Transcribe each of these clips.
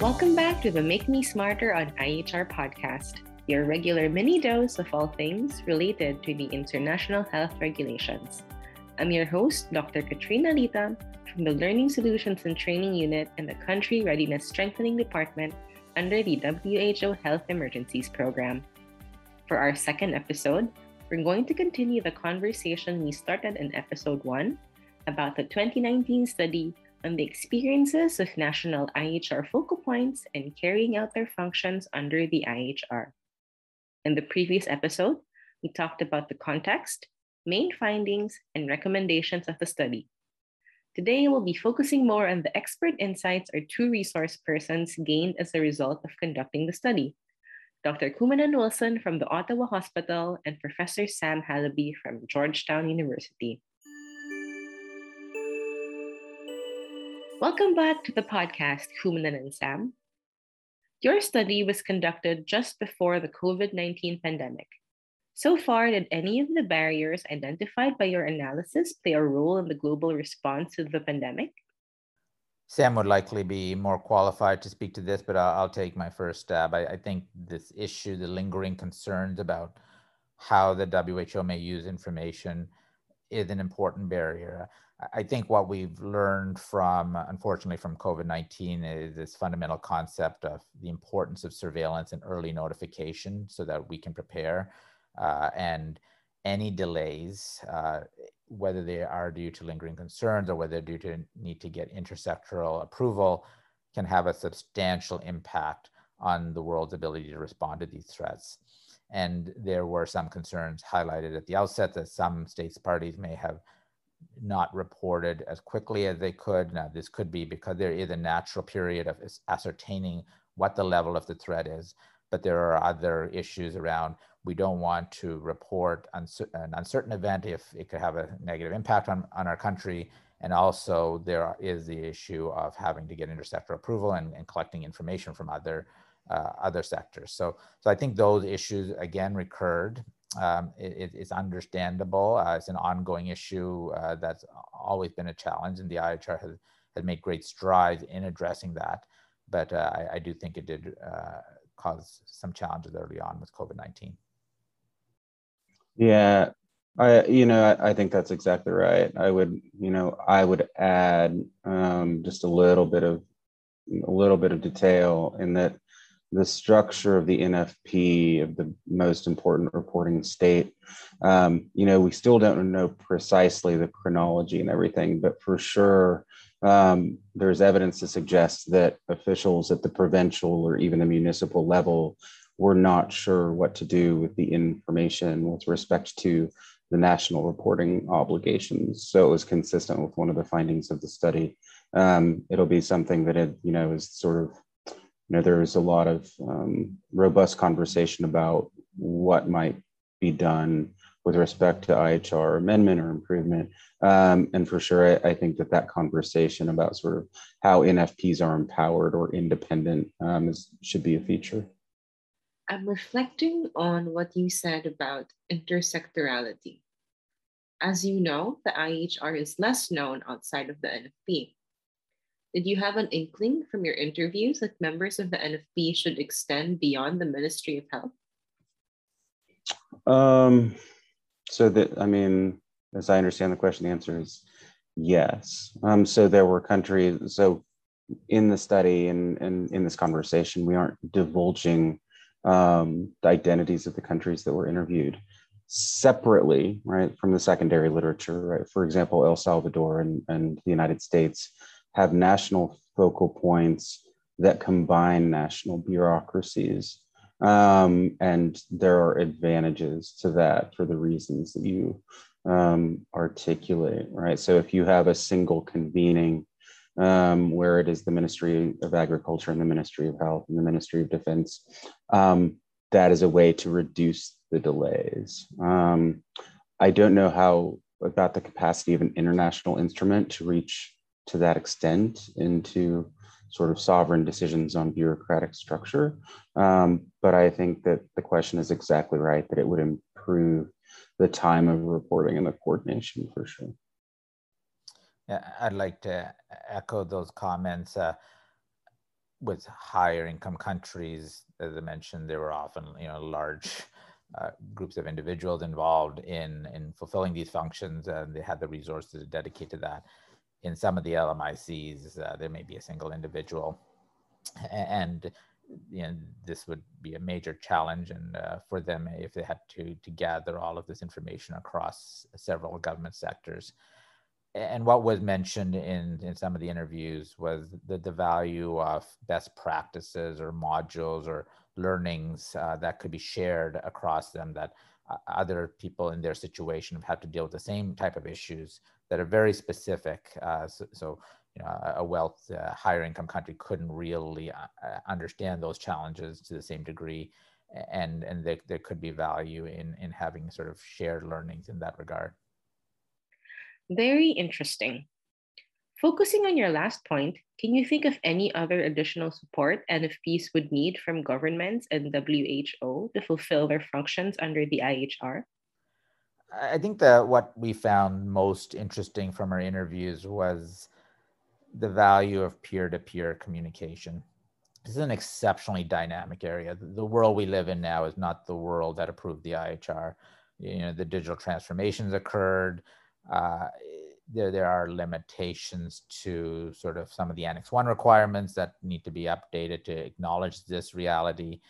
Welcome back to the Make Me Smarter on IHR podcast, your regular mini dose of all things related to the international health regulations. I'm your host, Dr. Katrina Lita, from the Learning Solutions and Training Unit in the Country Readiness Strengthening Department under the WHO Health Emergencies Program. For our second episode, we're going to continue the conversation we started in episode 1 about the 2019 study on the experiences of national IHR focal points and carrying out their functions under the IHR. In the previous episode, we talked about the context, main findings, and recommendations of the study. Today, we'll be focusing more on the expert insights or two resource persons gained as a result of conducting the study. Dr. Kumanan Wilson from the Ottawa Hospital and Professor Sam Halabi from Georgetown University. Welcome back to the podcast, Kumanan and Sam. Your study was conducted just before the COVID 19 pandemic. So far, did any of the barriers identified by your analysis play a role in the global response to the pandemic? Sam would likely be more qualified to speak to this, but I'll, take my first stab. I, think this issue, the lingering concerns about how the WHO may use information, is an important barrier. I think what we've learned from, unfortunately, from COVID 19 is this fundamental concept of the importance of surveillance and early notification so that we can prepare. Uh, and any delays, uh, whether they are due to lingering concerns or whether due to need to get intersectoral approval, can have a substantial impact on the world's ability to respond to these threats. And there were some concerns highlighted at the outset that some states parties may have not reported as quickly as they could. Now, this could be because there is a natural period of ascertaining what the level of the threat is, but there are other issues around we don't want to report an uncertain event if it could have a negative impact on, on our country. And also there is the issue of having to get intersectoral approval and, and collecting information from other uh, other sectors. So, so I think those issues again recurred um, it, it's understandable. Uh, it's an ongoing issue uh, that's always been a challenge, and the IHR has, has made great strides in addressing that. But uh, I, I, do think it did uh, cause some challenges early on with COVID 19. Yeah, I, you know, I, I, think that's exactly right. I would, you know, I would add um, just a little bit of a little bit of detail in that the structure of the NFP of the most important reporting state. Um, you know, we still don't know precisely the chronology and everything, but for sure, um, there's evidence to suggest that officials at the provincial or even the municipal level were not sure what to do with the information with respect to the national reporting obligations. So it was consistent with one of the findings of the study. Um, it'll be something that it, you know, is sort of you know, there is a lot of um, robust conversation about what might be done with respect to IHR amendment or improvement. Um, and for sure, I, I, think that that conversation about sort of how NFPs are empowered or independent um, is, should be a feature. I'm reflecting on what you said about intersectorality. As you know, the IHR is less known outside of the NFP. Did you have an inkling from your interviews that members of the NFP should extend beyond the Ministry of Health? Um, so that I mean, as I understand the question, the answer is yes. Um, so there were countries. So in the study and, and in this conversation, we aren't divulging um, the identities of the countries that were interviewed separately, right, from the secondary literature, right? For example, El Salvador and, and the United States have national focal points that combine national bureaucracies. Um, and there are advantages to that for the reasons that you um, articulate, right? So if you have a single convening um, where it is the Ministry of Agriculture and the Ministry of Health and the Ministry of Defense, um, that is a way to reduce the delays. Um, I don't know how about the capacity of an international instrument to reach to that extent into sort of sovereign decisions on bureaucratic structure. Um, but I think that the question is exactly right that it would improve the time of reporting and the coordination for sure. Yeah, I'd like to echo those comments. Uh, with higher income countries, as I mentioned, there were often you know large uh, groups of individuals involved in in fulfilling these functions, and they had the resources to dedicate to that. In some of the LMICs, uh, there may be a single individual, and you know, this would be a major challenge and uh, for them if they had to to gather all of this information across several government sectors. And what was mentioned in, in some of the interviews was the, the value of best practices or modules or learnings uh, that could be shared across them that uh, other people in their situation have had to deal with the same type of issues that are very specific. Uh, so, so, you know, a wealth, uh, higher income country couldn't really uh, uh, understand those challenges to the same degree. And, and there, there could be value in, in having sort of shared learnings in that regard. Very interesting. Focusing on your last point, can you think of any other additional support NFPs would need from governments and WHO to fulfill their functions under the IHR? I think that what we found most interesting from our interviews was the value of peer-to-peer communication. This is an exceptionally dynamic area. The world we live in now is not the world that approved the IHR. You know, the digital transformations occurred uh, there, there are limitations to sort of some of the Annex 1 requirements that need to be updated to acknowledge this reality.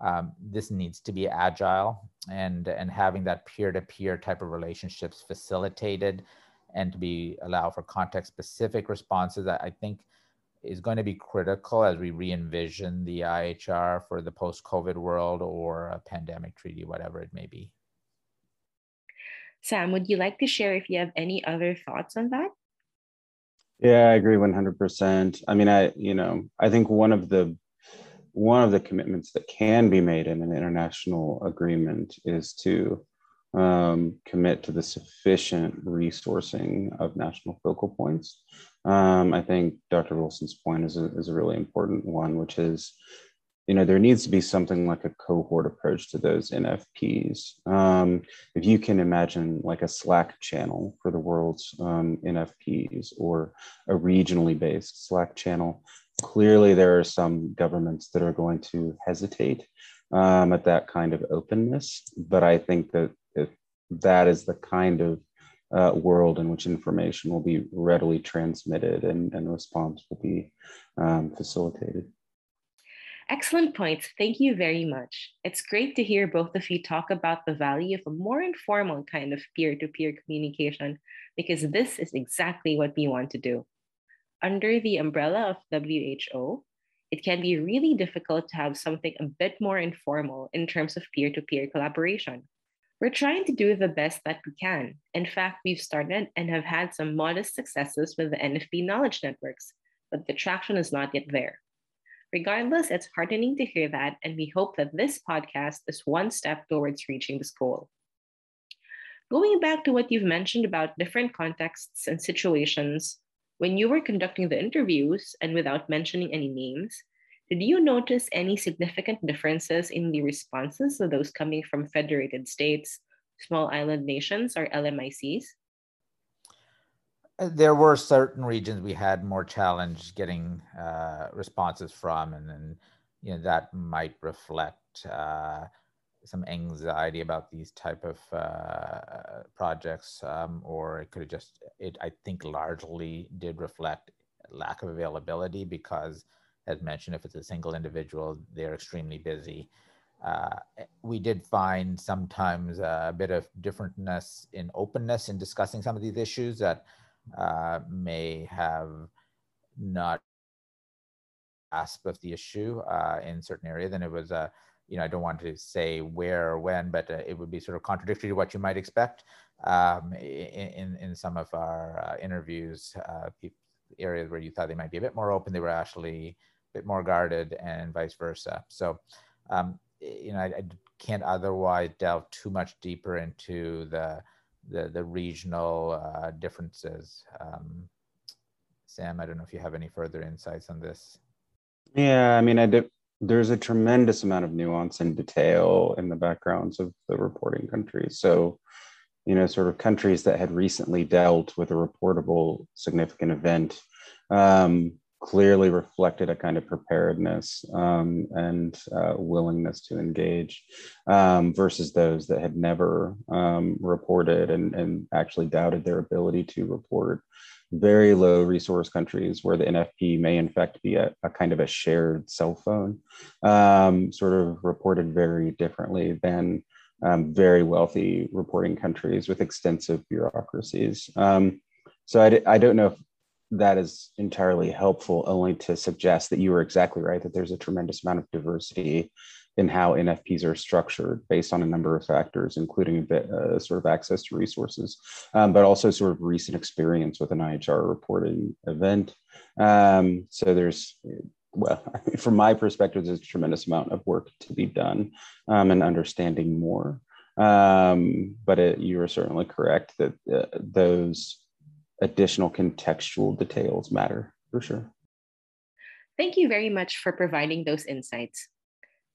Um, this needs to be agile and, and having that peer-to-peer type of relationships facilitated and to be allow for context-specific responses, I, I think is going to be critical as we re-envision the IHR for the post-COVID world or a pandemic treaty, whatever it may be. Sam, would you like to share if you have any other thoughts on that? Yeah, I agree 100%. I mean, I, you know, I think one of the one of the commitments that can be made in an international agreement is to um, commit to the sufficient resourcing of national focal points. Um, I think Dr. Wilson's point is a, is a really important one, which is you know, there needs to be something like a cohort approach to those NFPs. Um, if you can imagine like a Slack channel for the world's um, NFPs or a regionally based Slack channel, clearly there are some governments that are going to hesitate um, at that kind of openness. But I think that if that is the kind of uh, world in which information will be readily transmitted and, and response will be um, facilitated. Excellent points. Thank you very much. It's great to hear both of you talk about the value of a more informal kind of peer to peer communication because this is exactly what we want to do. Under the umbrella of WHO, it can be really difficult to have something a bit more informal in terms of peer to peer collaboration. We're trying to do the best that we can. In fact, we've started and have had some modest successes with the NFP knowledge networks, but the traction is not yet there. Regardless, it's heartening to hear that, and we hope that this podcast is one step towards reaching this goal. Going back to what you've mentioned about different contexts and situations, when you were conducting the interviews and without mentioning any names, did you notice any significant differences in the responses of those coming from federated states, small island nations, or LMICs? there were certain regions we had more challenge getting uh, responses from, and then you know that might reflect uh, some anxiety about these type of uh, projects, um, or it could have just it. I think largely did reflect lack of availability because, as mentioned, if it's a single individual, they're extremely busy. Uh, we did find sometimes a bit of differentness in openness in discussing some of these issues that uh, may have not grasp of the issue uh, in certain areas. And it was, uh, you know, I don't want to say where or when, but uh, it would be sort of contradictory to what you might expect um, in, in some of our uh, interviews. Uh, areas where you thought they might be a bit more open, they were actually a bit more guarded and vice versa. So, um, you know, I, I can't otherwise delve too much deeper into the the the regional uh, differences. Um, Sam, I don't know if you have any further insights on this. Yeah, I mean, I did, there's a tremendous amount of nuance and detail in the backgrounds of the reporting countries. So, you know, sort of countries that had recently dealt with a reportable significant event, um, clearly reflected a kind of preparedness um, and uh, willingness to engage um, versus those that had never um, reported and, and actually doubted their ability to report. Very low resource countries where the NFP may in fact be a, a kind of a shared cell phone, um, sort of reported very differently than um, very wealthy reporting countries with extensive bureaucracies. Um, so I d- I don't know if that is entirely helpful, only to suggest that you were exactly right that there's a tremendous amount of diversity in how NFPs are structured based on a number of factors, including bit uh, sort of access to resources, um, but also sort of recent experience with an IHR reporting event. Um, so there's well, from my perspective, there's a tremendous amount of work to be done um, and understanding more. Um, but it, you are certainly correct that uh, those additional contextual details matter for sure. Thank you very much for providing those insights.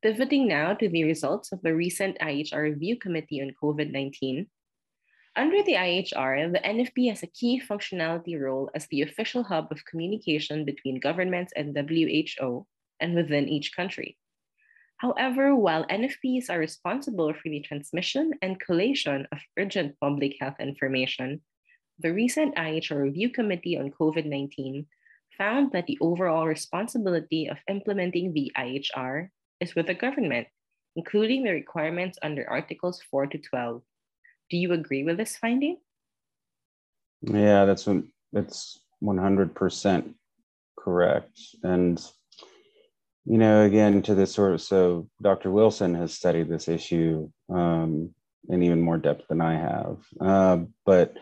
Pivoting now to the results of the recent IHR Review Committee on COVID 19, under the IHR, the NFP has a key functionality role as the official hub of communication between governments and WHO and within each country. However, while NFPs are responsible for the transmission and collation of urgent public health information, the recent IHR Review Committee on COVID 19 found that the overall responsibility of implementing the IHR is with the government, including the requirements under Articles 4 to 12. Do you agree with this finding? Yeah, that's that's 100% correct. And you know, again, to this sort of so Dr. Wilson has studied this issue um, in even more depth than I have. Uh, but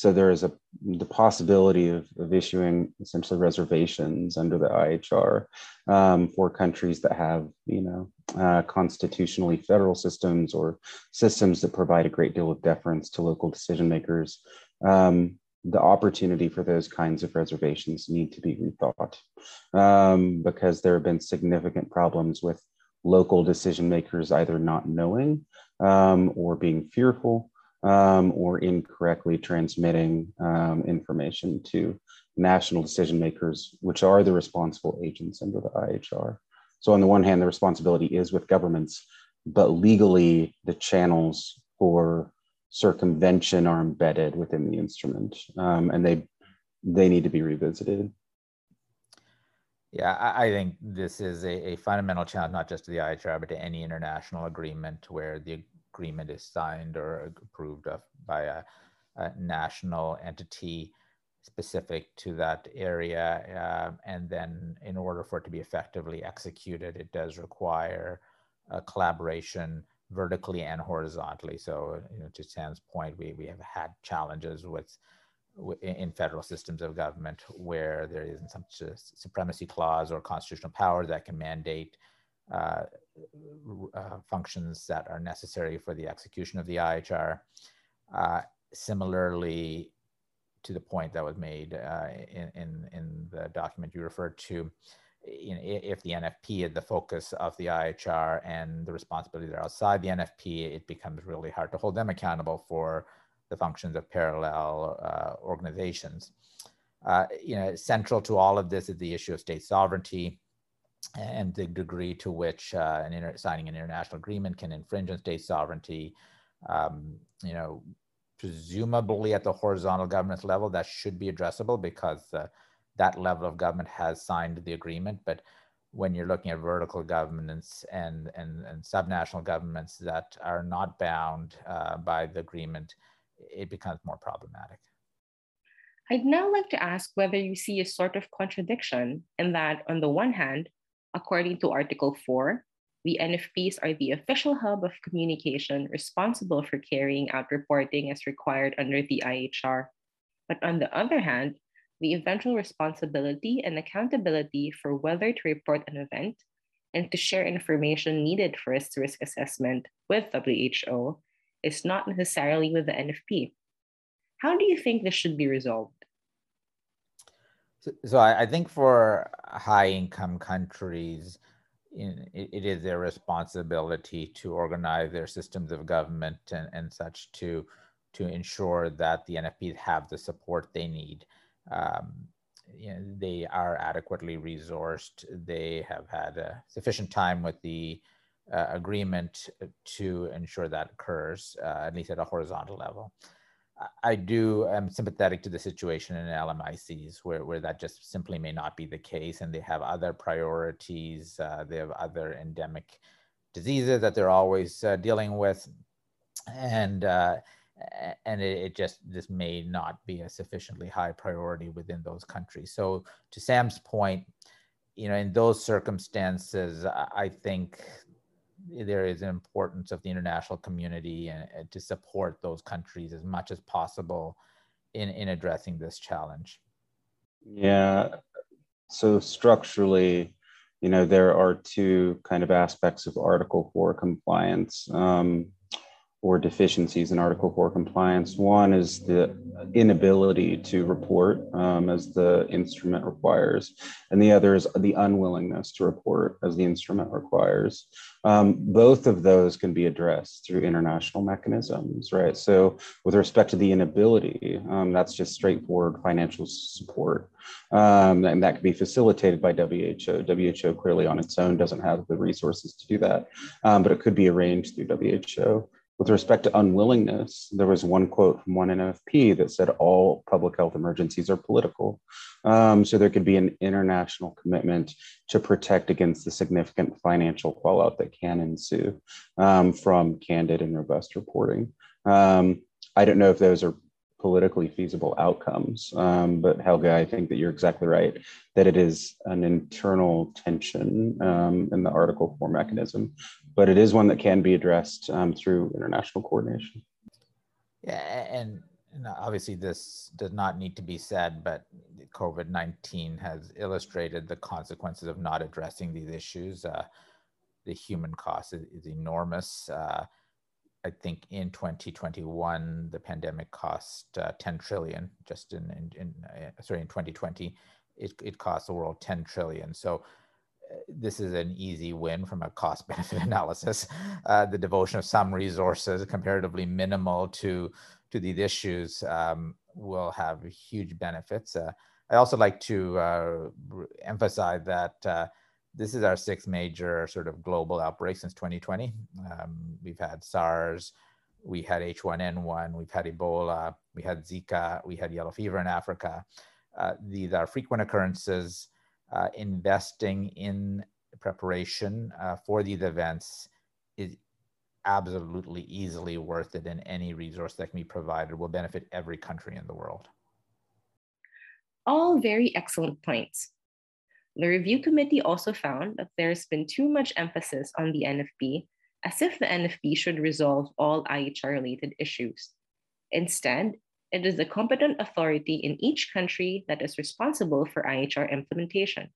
so there is a the possibility of, of issuing essentially reservations under the IHR um, for countries that have, you know, uh, constitutionally federal systems or systems that provide a great deal of deference to local decision makers. Um, the opportunity for those kinds of reservations need to be rethought um, because there have been significant problems with local decision makers either not knowing um, or being fearful um, or incorrectly transmitting um, information to national decision makers, which are the responsible agents under the IHR. So, on the one hand, the responsibility is with governments, but legally, the channels for circumvention are embedded within the instrument, um, and they they need to be revisited. Yeah, I, think this is a, a, fundamental challenge, not just to the IHR, but to any international agreement where the agreement is signed or approved of by a, a national entity specific to that area. Uh, and then in order for it to be effectively executed, it does require collaboration vertically and horizontally. So you know, to Sam's point, we, we have had challenges with in federal systems of government where there isn't some supremacy clause or constitutional power that can mandate uh, uh, functions that are necessary for the execution of the IHR. Uh, similarly, to the point that was made uh, in, in, in, the document you referred to, if the NFP is the focus of the IHR and the responsibilities are outside the NFP, it becomes really hard to hold them accountable for the functions of parallel uh, organizations. Uh, you know, central to all of this is the issue of state sovereignty and the degree to which uh, an inter- signing an international agreement can infringe on state sovereignty. Um, you know, presumably at the horizontal governance level, that should be addressable because uh, that level of government has signed the agreement. But when you're looking at vertical governments and, and, and subnational governments that are not bound uh, by the agreement, it becomes more problematic. I'd now like to ask whether you see a sort of contradiction in that, on the one hand, According to Article 4, the NFPs are the official hub of communication responsible for carrying out reporting as required under the IHR. But on the other hand, the eventual responsibility and accountability for whether to report an event and to share information needed for its risk assessment with WHO is not necessarily with the NFP. How do you think this should be resolved? So, so I, I, think for high income countries, in, it, it is their responsibility to organize their systems of government and, and such to to ensure that the NFPs have the support they need. Um, you know, they are adequately resourced. They have had uh, sufficient time with the uh, agreement to ensure that occurs, uh, at least at a horizontal level. I do am sympathetic to the situation in LMICs where, where that just simply may not be the case and they have other priorities. Uh, they have other endemic diseases that they're always uh, dealing with. And, uh, and it, it, just, this may not be a sufficiently high priority within those countries. So to Sam's point, you know, in those circumstances, I think there is an importance of the international community and, and, to support those countries as much as possible in, in addressing this challenge. Yeah. So structurally, you know, there are two kind of aspects of Article 4 compliance. Um, or deficiencies in Article 4 compliance. One is the inability to report um, as the instrument requires, and the other is the unwillingness to report as the instrument requires. Um, both of those can be addressed through international mechanisms, right? So, with respect to the inability, um, that's just straightforward financial support. Um, and that can be facilitated by WHO. WHO clearly on its own doesn't have the resources to do that, um, but it could be arranged through WHO. With respect to unwillingness, there was one quote from one NFP that said all public health emergencies are political. Um, so there could be an international commitment to protect against the significant financial fallout that can ensue um, from candid and robust reporting. Um, I don't know if those are politically feasible outcomes. Um, but Helga, I think that you're exactly right that it is an internal tension um, in the Article 4 mechanism, but it is one that can be addressed um, through international coordination. Yeah, and, and obviously this does not need to be said, but COVID 19 has illustrated the consequences of not addressing these issues. Uh, the human cost is, is enormous. Uh, I think in 2021, the pandemic cost uh, 10 trillion. Just in, in, in uh, sorry, in 2020, it, it cost the world 10 trillion. So this is an easy win from a cost benefit analysis. Uh, the devotion of some resources, comparatively minimal to to these issues, um, will have huge benefits. Uh, I also like to uh, emphasize that this is our sixth major sort of global outbreak since 2020. Um, we've had SARS, we had H1N1, we've had Ebola, we had Zika, we had yellow fever in Africa. Uh, these are frequent occurrences. Uh, investing in preparation uh, for these events is absolutely easily worth it, and any resource that can be provided will benefit every country in the world. All very excellent points. The review committee also found that there's been too much emphasis on the NFP, as if the NFP should resolve all IHR related issues. Instead, it is the competent authority in each country that is responsible for IHR implementation.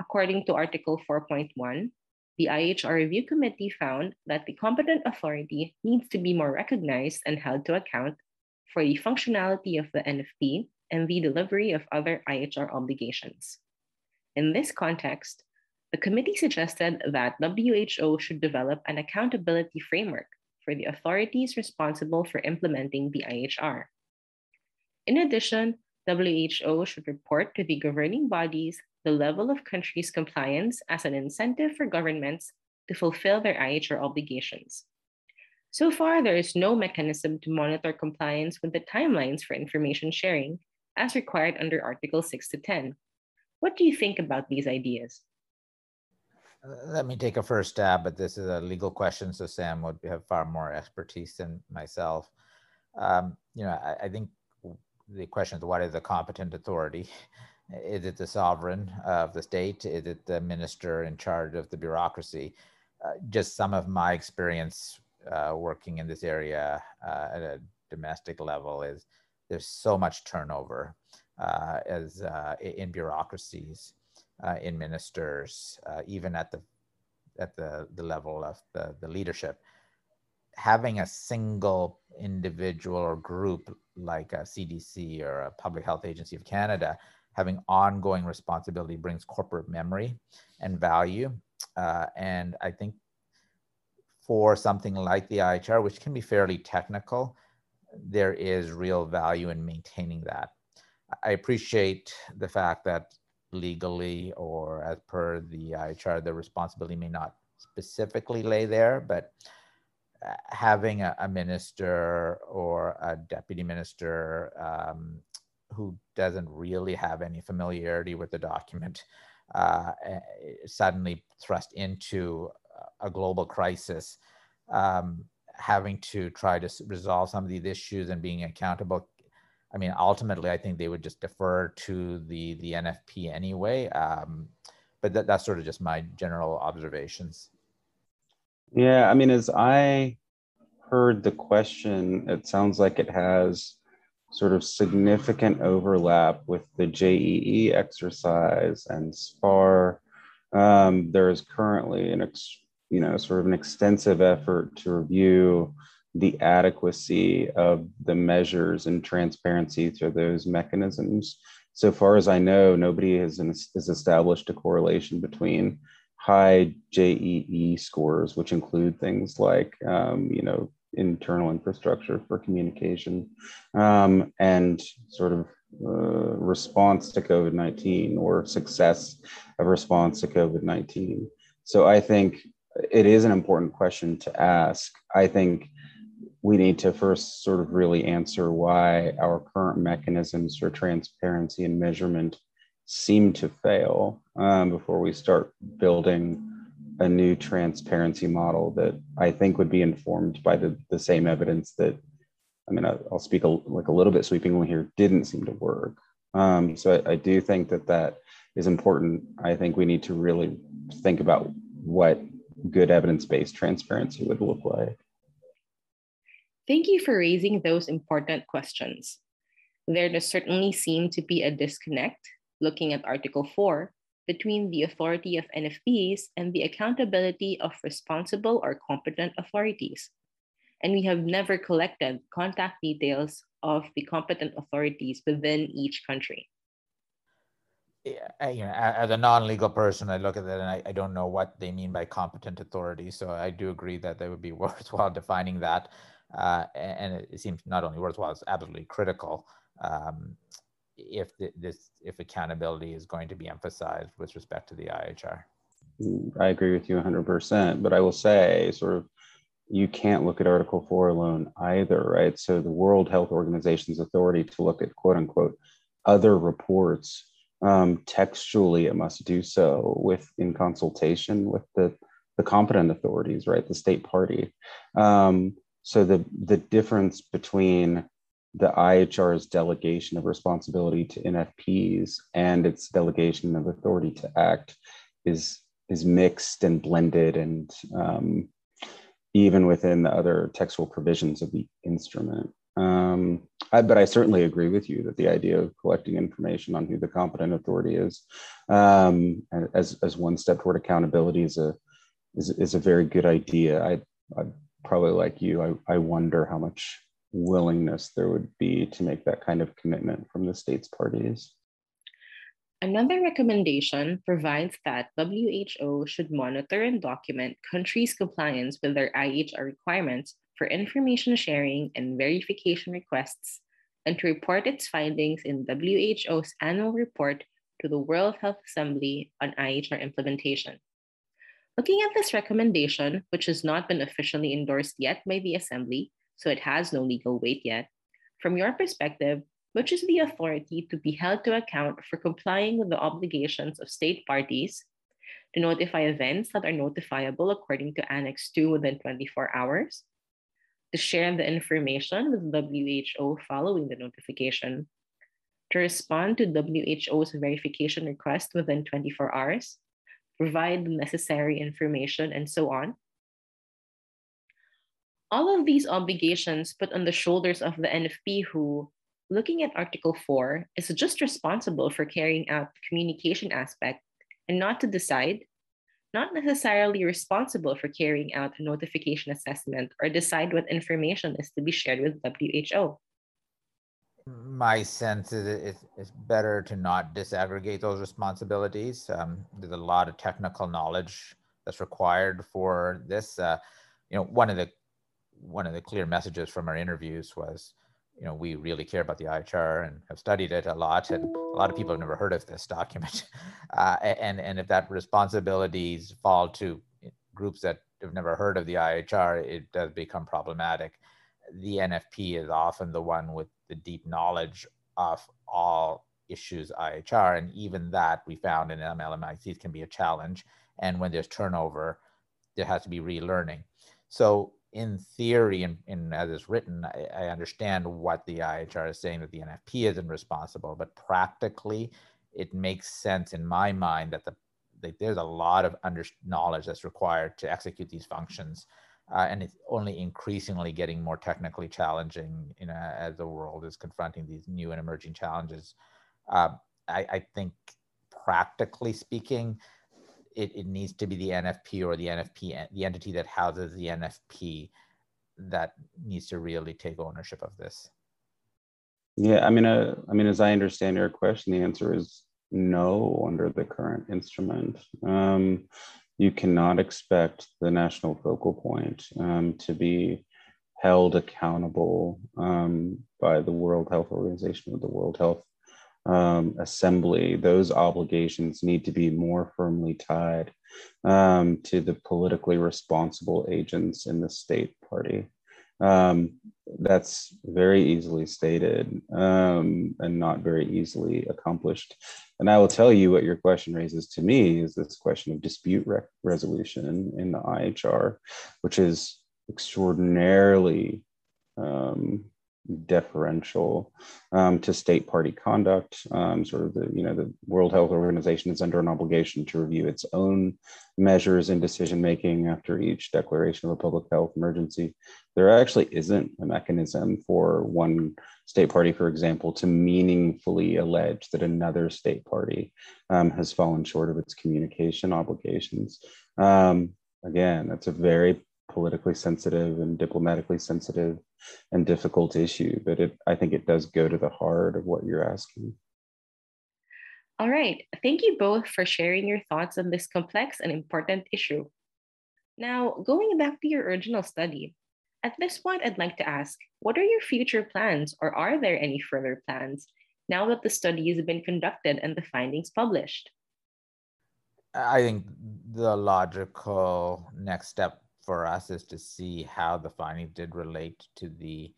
According to Article 4.1, the IHR Review Committee found that the competent authority needs to be more recognized and held to account for the functionality of the NFP and the delivery of other IHR obligations. In this context, the committee suggested that WHO should develop an accountability framework for the authorities responsible for implementing the IHR. In addition, WHO should report to the governing bodies the level of countries' compliance as an incentive for governments to fulfill their IHR obligations. So far, there is no mechanism to monitor compliance with the timelines for information sharing as required under Article 6 to 10 what do you think about these ideas? Let me take a first stab, but this is a legal question, so Sam would have far more expertise than myself. Um, you know, I, I, think the question is what is the competent authority? Is it the sovereign of the state? Is it the minister in charge of the bureaucracy? Uh, just some of my experience uh, working in this area uh, at a domestic level is there's so much turnover uh, as uh, in bureaucracies, uh, in ministers, even at the at the, the level of the, the leadership. Having a single individual or group like a CDC or a Public Health Agency of Canada having ongoing responsibility brings corporate memory and value. Uh, and I think for something like the IHR, which can be fairly technical, there is real value in maintaining that. I appreciate the fact that legally or as per the IHR, the responsibility may not specifically lay there, but having a, a minister or a deputy minister um, who doesn't really have any familiarity with the document uh, eh, suddenly thrust into a global crisis, um, having to try to resolve some of these issues and being accountable. I mean, ultimately, I think they would just defer to the the NFP anyway. Um, but that, that's sort of just my general observations. Yeah, I mean, as I heard the question, it sounds like it has sort of significant overlap with the JEE exercise and SPAR. Um, there is currently an, ex, you know, sort of an extensive effort to review the adequacy of the measures and transparency through those mechanisms. So far as I know, nobody has, has established a correlation between high JEE scores, which include things like, um, you know, internal infrastructure for communication um, and sort of uh, response to COVID 19 or success of response to COVID 19. So I think it is an important question to ask. I think we need to first sort of really answer why our current mechanisms for transparency and measurement seem to fail um, before we start building a new transparency model that I think would be informed by the, the same evidence that, I mean, I'll speak a, like a little bit sweepingly here, didn't seem to work. Um, so I, I do think that that is important. I think we need to really think about what good evidence-based transparency would look like. Thank you for raising those important questions. There does certainly seem to be a disconnect looking at Article 4 between the authority of NFPs and the accountability of responsible or competent authorities. And we have never collected contact details of the competent authorities within each country. Yeah, you know, as a non-legal person, I look at that and I, I don't know what they mean by competent authority. So I do agree that they would be worthwhile defining that. Uh, and it, seems not only worthwhile, it's absolutely critical. Um, if the, this if accountability is going to be emphasized with respect to the IHR. I agree with you 100%, but I will say sort of you can't look at Article 4 alone either, right? So the World Health Organization's authority to look at quote unquote other reports um, textually it must do so with in consultation with the the competent authorities, right? The state party. Um, so the the difference between the IHR's delegation of responsibility to NFPs and its delegation of authority to act is is mixed and blended and um, even within the other textual provisions of the instrument. Um, I, but I certainly agree with you that the idea of collecting information on who the competent authority is um, as, as one step toward accountability is a, is, is a very good idea. I, I probably like you, I, I wonder how much willingness there would be to make that kind of commitment from the states parties. Another recommendation provides that WHO should monitor and document countries' compliance with their IHR requirements for information sharing and verification requests, and to report its findings in WHO's annual report to the World Health Assembly on IHR implementation. Looking at this recommendation, which has not been officially endorsed yet by the Assembly, so it has no legal weight yet. From your perspective, which is the authority to be held to account for complying with the obligations of state parties to notify events that are notifiable according to Annex 2 within 24 hours, to share the information with WHO following the notification, to respond to WHO's verification request within 24 hours, provide the necessary information, and so on, all of these obligations put on the shoulders of the NFP who, looking at Article 4, is just responsible for carrying out the communication aspect and not to decide, not necessarily responsible for carrying out a notification assessment or decide what information is to be shared with WHO. My sense is it's better to not disaggregate those responsibilities. Um, there's a lot of technical knowledge that's required for this. Uh, you know, one of the one of the clear messages from our interviews was you know, we really care about the IHR and have studied it a lot, and a lot of people have never heard of this document. Uh, and and if that responsibilities fall to groups that have never heard of the IHR, it does become problematic. The NFP is often the one with the deep knowledge of all issues IHR, and even that we found in MLMICs can be a challenge. And when there's turnover, there has to be relearning. So in theory and, and as it's written, I, I, understand what the IHR is saying that the NFP isn't responsible, but practically it makes sense in my mind that the there's a lot of under knowledge that's required to execute these functions. Uh, and it's only increasingly getting more technically challenging you know, as the world is confronting these new and emerging challenges. Uh, I, I think practically speaking, it, it needs to be the NFP or the NFP, the entity that houses the NFP that needs to really take ownership of this. Yeah, I mean, uh, I mean, as I understand your question, the answer is no under the current instrument. Um, you cannot expect the national focal point um, to be held accountable um, by the World Health Organization or the World Health um, assembly, those obligations need to be more firmly tied um, to the politically responsible agents in the state party. Um, that's very easily stated um, and not very easily accomplished. And I will tell you what your question raises to me is this question of dispute re- resolution in the IHR, which is extraordinarily um, deferential um, to state party conduct. Um, sort of the, you know, the World Health Organization is under an obligation to review its own measures and decision making after each declaration of a public health emergency. There actually isn't a mechanism for one state party, for example, to meaningfully allege that another state party um, has fallen short of its communication obligations. Um, again, that's a very politically sensitive and diplomatically sensitive and difficult issue, but it, I think it does go to the heart of what you're asking. All right. Thank you both for sharing your thoughts on this complex and important issue. Now, going back to your original study, at this point, I'd like to ask what are your future plans, or are there any further plans now that the study has been conducted and the findings published? I think the logical next step for us is to see how the findings did relate to the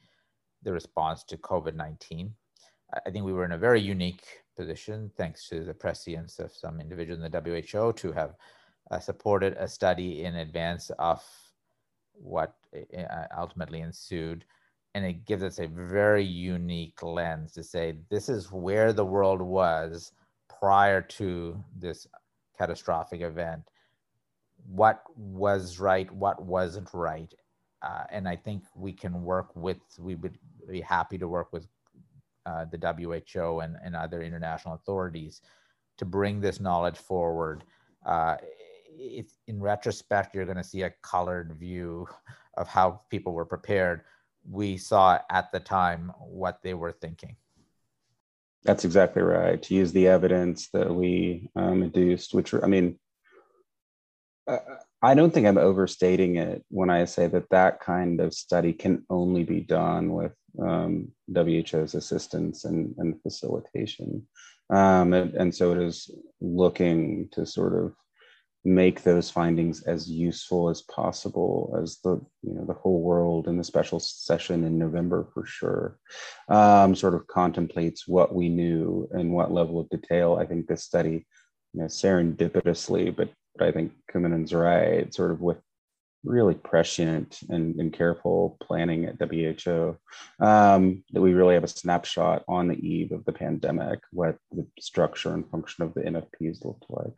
the response to COVID-19. I think we were in a very unique position, thanks to the prescience of some individuals in the WHO, to have uh, supported a study in advance of what uh, ultimately ensued. And it gives us a very unique lens to say this is where the world was prior to this catastrophic event what was right, what wasn't right. Uh, and I think we can work with, we would be happy to work with uh, the WHO and, and other international authorities to bring this knowledge forward. Uh, in retrospect, you're going to see a colored view of how people were prepared. We saw at the time what they were thinking. That's exactly right. To use the evidence that we um, induced, which I mean, I don't think I'm overstating it when I say that that kind of study can only be done with um, WHO's assistance and, and facilitation. Um, and, and, so it is looking to sort of make those findings as useful as possible as the you know the whole world in the special session in November for sure um, sort of contemplates what we knew and what level of detail I think this study you know serendipitously but but I think Kumanan's right, sort of with really prescient and, and careful planning at WHO, um, that we really have a snapshot on the eve of the pandemic, what the structure and function of the NFPs looked like.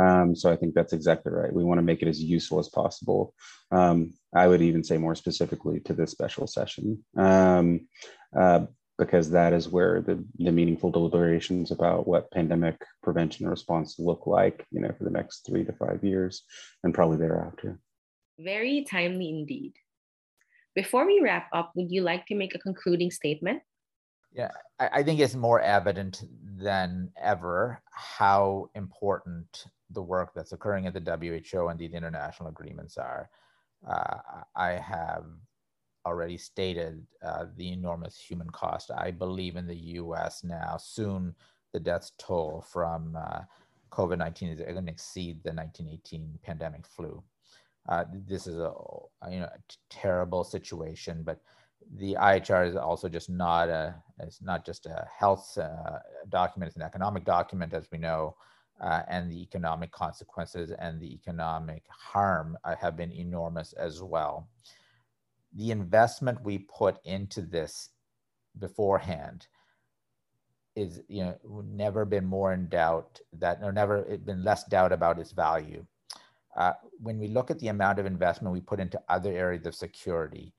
Um, so I think that's exactly right. We want to make it as useful as possible. Um, I would even say more specifically to this special session. Um, uh, because that is where the, the meaningful deliberations about what pandemic prevention and response look like, you know, for the next three to five years and probably thereafter. Very timely indeed. Before we wrap up, would you like to make a concluding statement? Yeah, I, I think it's more evident than ever how important the work that's occurring at the WHO and these international agreements are. Uh, I have already stated uh, the enormous human cost. I believe in the US now, soon the death toll from uh, COVID 19 is going to exceed the 1918 pandemic flu. Uh, this is a you know terrible situation, but the IHR is also just not a it's not just a health uh, document; it's an economic document, as we know, uh, and the economic consequences and the economic harm uh, have been enormous as well. The investment we put into this beforehand is you know never been more in doubt that or never been less doubt about its value. Uh, when we look at the amount of investment we put into other areas of security,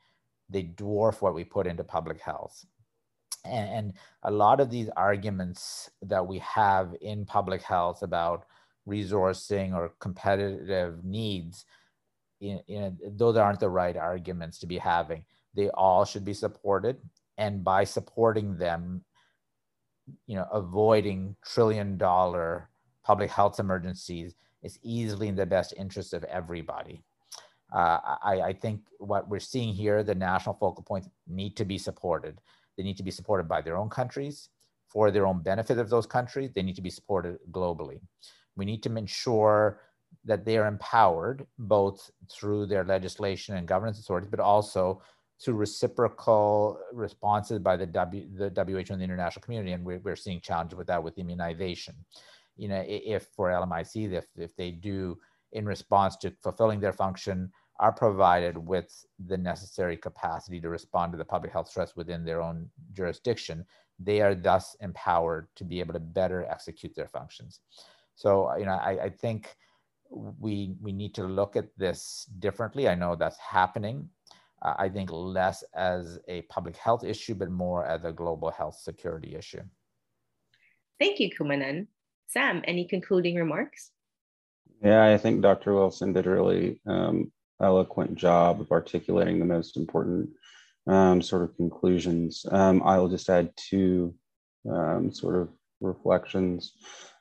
they dwarf what we put into public health. And, and a lot of these arguments that we have in public health about resourcing or competitive needs, you know, those aren't the right arguments to be having. They all should be supported. And by supporting them, you know, avoiding trillion dollar public health emergencies is easily in the best interest of everybody. Uh, I, I, think what we're seeing here, the national focal points need to be supported. They need to be supported by their own countries for their own benefit of those countries. They need to be supported globally. We need to ensure that they are empowered both through their legislation and governance authorities, but also through reciprocal responses by the, w, the WHO and the international community. And we're, we're seeing challenges with that with immunization. You know, if for LMIC, if, if they do in response to fulfilling their function, are provided with the necessary capacity to respond to the public health threats within their own jurisdiction, they are thus empowered to be able to better execute their functions. So, you know, I, I think we we need to look at this differently. I know that's happening. Uh, I think less as a public health issue, but more as a global health security issue. Thank you, Kumanan. Sam, any concluding remarks? Yeah, I think Dr. Wilson did a really um, eloquent job of articulating the most important um, sort of conclusions. Um, I'll just add two um, sort of reflections.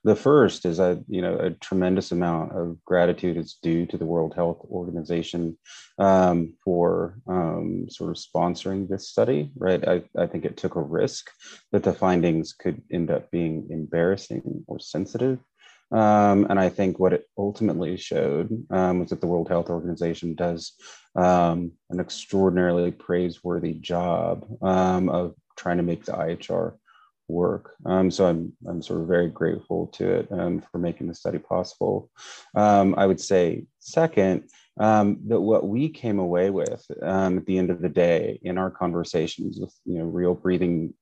The first is that you know a tremendous amount of gratitude is due to the World Health Organization um, for um, sort of sponsoring this study. Right, I, I think it took a risk that the findings could end up being embarrassing or sensitive. Um, and I think what it ultimately showed um, was that the World Health Organization does um, an extraordinarily praiseworthy job um, of trying to make the IHR work. Um, so I'm, I'm sort of very grateful to it um, for making the study possible. I would say, second, that what we came away with at the end of the day in our conversations with you know real breathing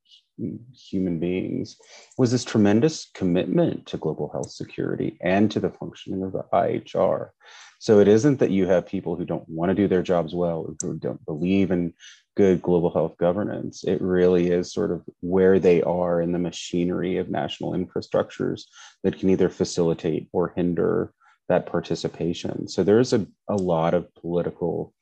human beings was this tremendous commitment to global health security and to the functioning of the IHR. So it isn't that you have people who don't want to do their jobs well or who don't believe in good global health governance. It really is sort of where they are in the machinery of national infrastructures that can either facilitate or hinder that participation. So there's a, a lot of political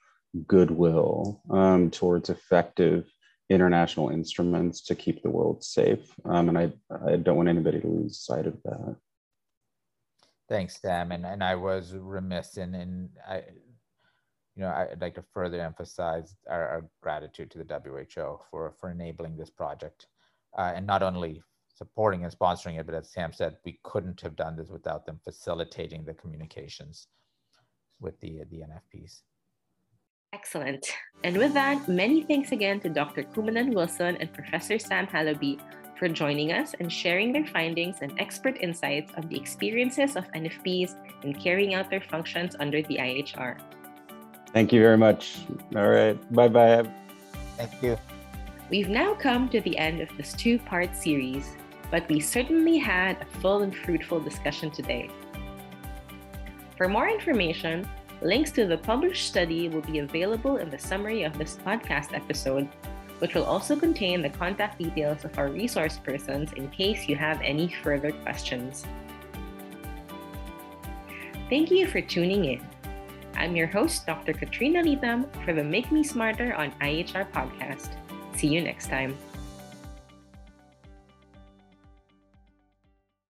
goodwill um, towards effective international instruments to keep the world safe. Um, and I, I don't want anybody to lose sight of that. Thanks, Sam. And, and I was remiss in, in I, you know, I'd like to further emphasize our, our gratitude to the WHO for, for enabling this project. Uh, and not only supporting and sponsoring it, but as Sam said, we couldn't have done this without them facilitating the communications with the, the NFPs. Excellent. And with that, many thanks again to Dr. Kumanan Wilson and Professor Sam Halabi for joining us and sharing their findings and expert insights on the experiences of NFPs in carrying out their functions under the IHR. Thank you very much. All right. Bye bye. Thank you. We've now come to the end of this two part series, but we certainly had a full and fruitful discussion today. For more information, Links to the published study will be available in the summary of this podcast episode, which will also contain the contact details of our resource persons in case you have any further questions. Thank you for tuning in. I'm your host, Dr. Katrina Litam, for the Make Me Smarter on IHR podcast. See you next time.